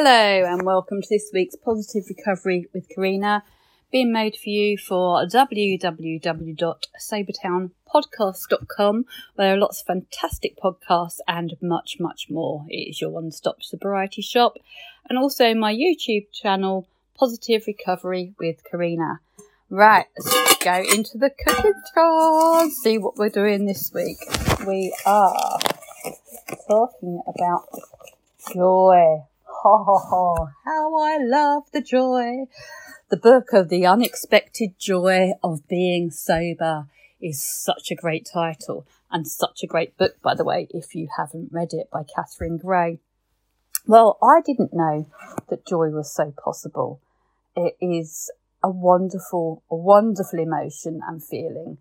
Hello and welcome to this week's Positive Recovery with Karina, being made for you for www.sobertownpodcast.com, where there are lots of fantastic podcasts and much, much more. It is your one stop sobriety shop, and also my YouTube channel, Positive Recovery with Karina. Right, let's go into the cooking and see what we're doing this week. We are talking about joy. Oh, how I love the joy. The book of the unexpected joy of being sober is such a great title and such a great book, by the way, if you haven't read it by Catherine Gray. Well, I didn't know that joy was so possible. It is a wonderful, wonderful emotion and feeling.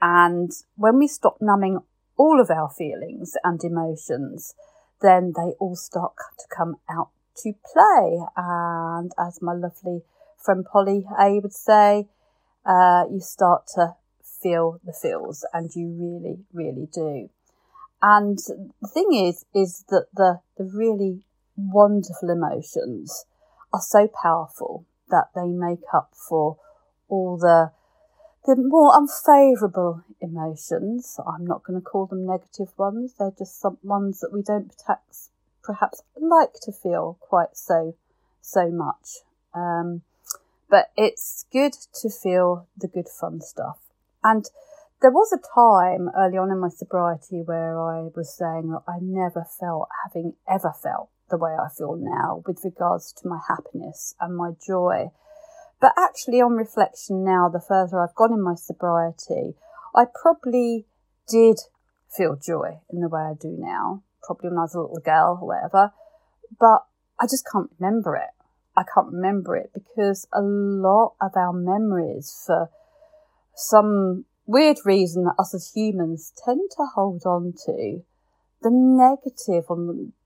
And when we stop numbing all of our feelings and emotions, then they all start to come out to play. And as my lovely friend Polly A would say, uh, you start to feel the feels, and you really, really do. And the thing is, is that the, the really wonderful emotions are so powerful that they make up for all the the more unfavourable emotions. I'm not going to call them negative ones. They're just some ones that we don't perhaps perhaps like to feel quite so so much. Um, but it's good to feel the good fun stuff. And there was a time early on in my sobriety where I was saying that I never felt having ever felt the way I feel now with regards to my happiness and my joy. But actually, on reflection now, the further I've gone in my sobriety, I probably did feel joy in the way I do now probably when I was a little girl or whatever, but I just can't remember it. I can't remember it because a lot of our memories, for some weird reason that us as humans tend to hold on to, the negative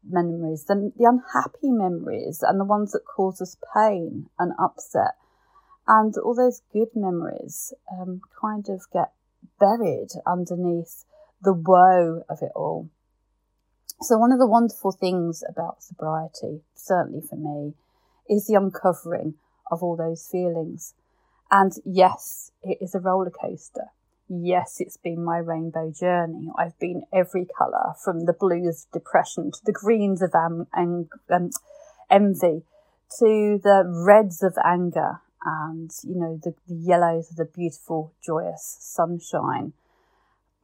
memories, the, the unhappy memories, and the ones that cause us pain and upset. And all those good memories um, kind of get buried underneath the woe of it all. So, one of the wonderful things about sobriety, certainly for me, is the uncovering of all those feelings. And yes, it is a roller coaster. Yes, it's been my rainbow journey. I've been every colour from the blues of depression to the greens of am- um, envy to the reds of anger and, you know, the, the yellows of the beautiful, joyous sunshine.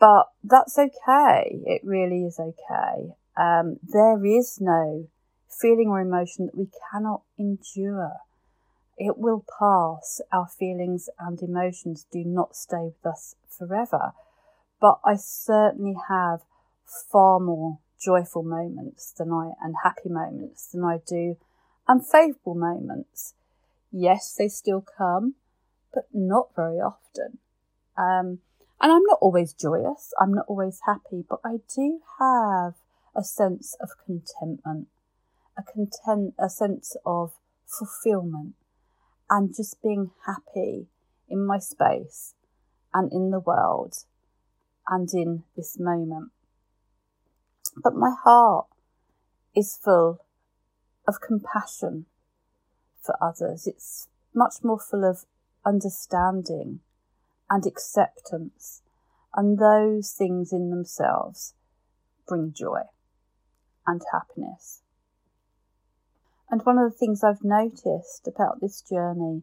But that's okay. It really is okay. Um, there is no feeling or emotion that we cannot endure. It will pass. Our feelings and emotions do not stay with us forever. But I certainly have far more joyful moments than I and happy moments than I do and unfavorable moments. Yes, they still come, but not very often. Um, and I'm not always joyous. I'm not always happy, but I do have a sense of contentment, a content, a sense of fulfillment, and just being happy in my space and in the world and in this moment. But my heart is full of compassion for others. It's much more full of understanding and acceptance, and those things in themselves bring joy and happiness. And one of the things I've noticed about this journey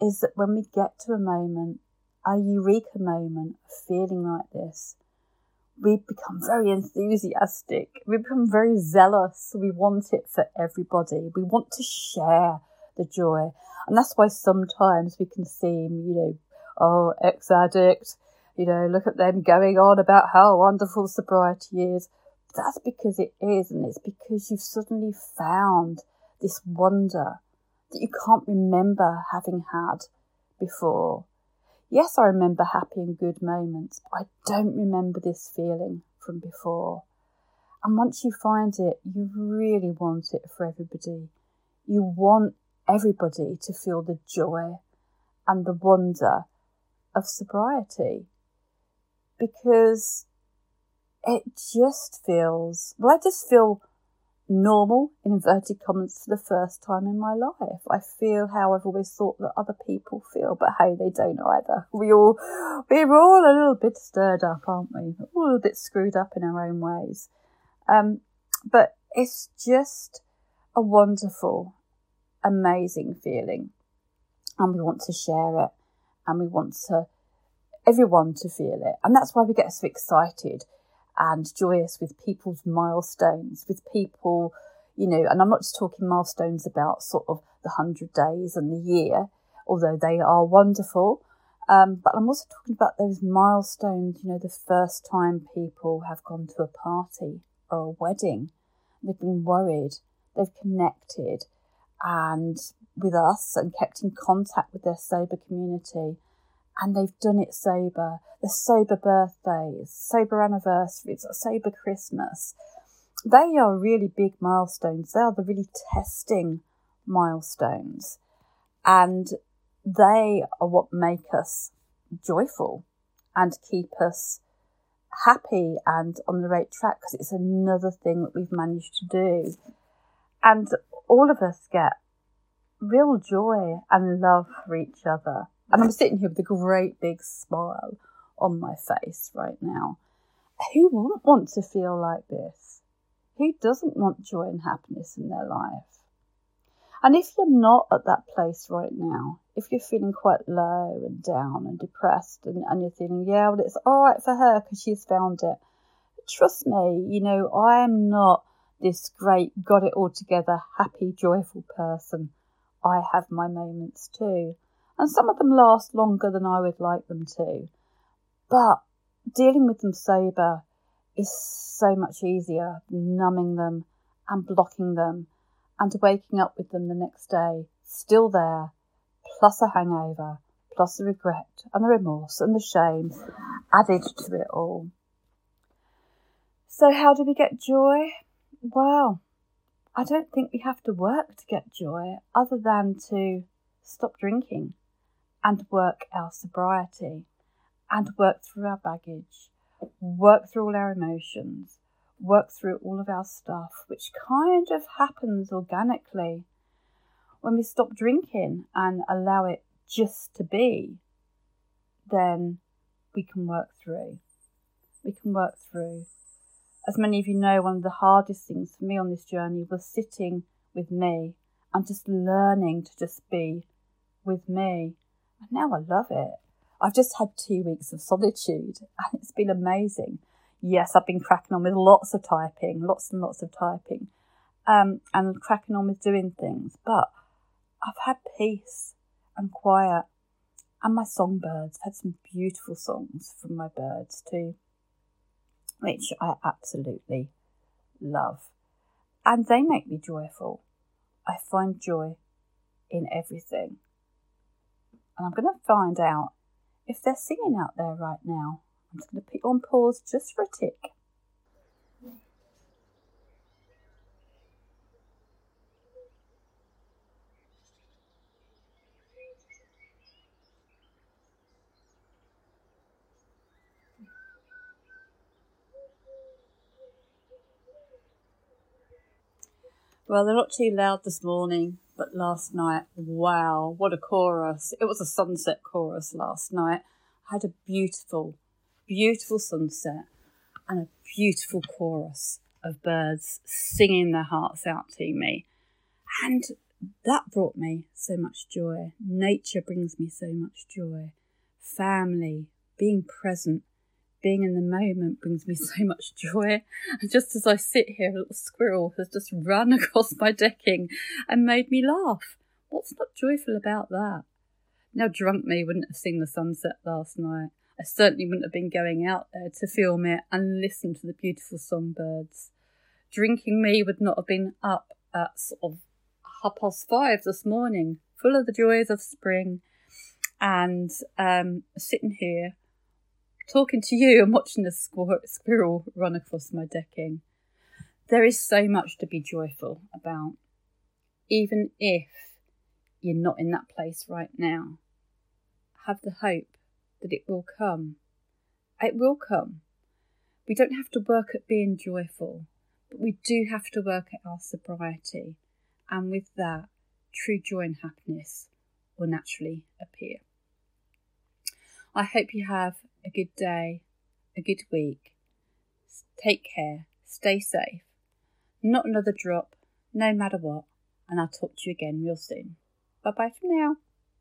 is that when we get to a moment, a eureka moment of feeling like this, we become very enthusiastic. We become very zealous. We want it for everybody. We want to share the joy. And that's why sometimes we can seem, you know, oh, ex addict, you know, look at them going on about how wonderful sobriety is that's because it is, and it's because you've suddenly found this wonder that you can't remember having had before. Yes, I remember happy and good moments, but I don't remember this feeling from before. And once you find it, you really want it for everybody. You want everybody to feel the joy and the wonder of sobriety because it just feels, well, I just feel normal, in inverted commas, for the first time in my life. I feel how I've always thought that other people feel, but hey, they don't either. We all, we're all a little bit stirred up, aren't we? All a little bit screwed up in our own ways. Um, but it's just a wonderful, amazing feeling. And we want to share it and we want to everyone to feel it. And that's why we get so excited and joyous with people's milestones, with people, you know, and I'm not just talking milestones about sort of the 100 days and the year, although they are wonderful. Um, but I'm also talking about those milestones, you know, the first time people have gone to a party or a wedding. They've been worried, they've connected and with us and kept in contact with their sober community and they've done it sober. The sober birthdays, sober anniversaries, sober Christmas. They are really big milestones. They are the really testing milestones. And they are what make us joyful and keep us happy and on the right track because it's another thing that we've managed to do. And all of us get real joy and love for each other. And I'm sitting here with a great big smile on my face right now. Who wouldn't want to feel like this? Who doesn't want joy and happiness in their life? And if you're not at that place right now, if you're feeling quite low and down and depressed and, and you're thinking, yeah, well, it's all right for her because she's found it. Trust me, you know, I am not this great, got it all together, happy, joyful person. I have my moments too and some of them last longer than I would like them to. But dealing with them sober is so much easier than numbing them and blocking them and waking up with them the next day, still there, plus a hangover, plus the regret and the remorse and the shame added to it all. So, how do we get joy? Well, I don't think we have to work to get joy other than to stop drinking and work our sobriety and work through our baggage, work through all our emotions, work through all of our stuff, which kind of happens organically when we stop drinking and allow it just to be, then we can work through. We can work through. As many of you know, one of the hardest things for me on this journey was sitting with me and just learning to just be with me and now I love it. I've just had two weeks of solitude and it's been amazing. Yes, I've been cracking on with lots of typing, lots and lots of typing, um, and cracking on with doing things. But I've had peace and quiet, and my songbirds had some beautiful songs from my birds too, which I absolutely love. And they make me joyful. I find joy in everything. And I'm going to find out if they're singing out there right now. I'm just going to put on pause just for a tick. Well, they're not too loud this morning, but last night, wow, what a chorus. It was a sunset chorus last night. I had a beautiful, beautiful sunset and a beautiful chorus of birds singing their hearts out to me. And that brought me so much joy. Nature brings me so much joy. Family, being present, being in the moment brings me so much joy. And just as I sit here, a little squirrel has just run across my decking and made me laugh. What's not joyful about that? Now, drunk me wouldn't have seen the sunset last night. I certainly wouldn't have been going out there to film it and listen to the beautiful songbirds. Drinking me would not have been up at sort of half past five this morning, full of the joys of spring, and um, sitting here talking to you and watching a squirrel run across my decking. There is so much to be joyful about, even if you're not in that place right now. Have the hope that it will come. It will come. We don't have to work at being joyful, But we do have to work at our sobriety, and with that, true joy and happiness will naturally appear. I hope you have a good day, a good week. Take care, stay safe. Not another drop, no matter what, and I'll talk to you again real soon. Bye bye for now.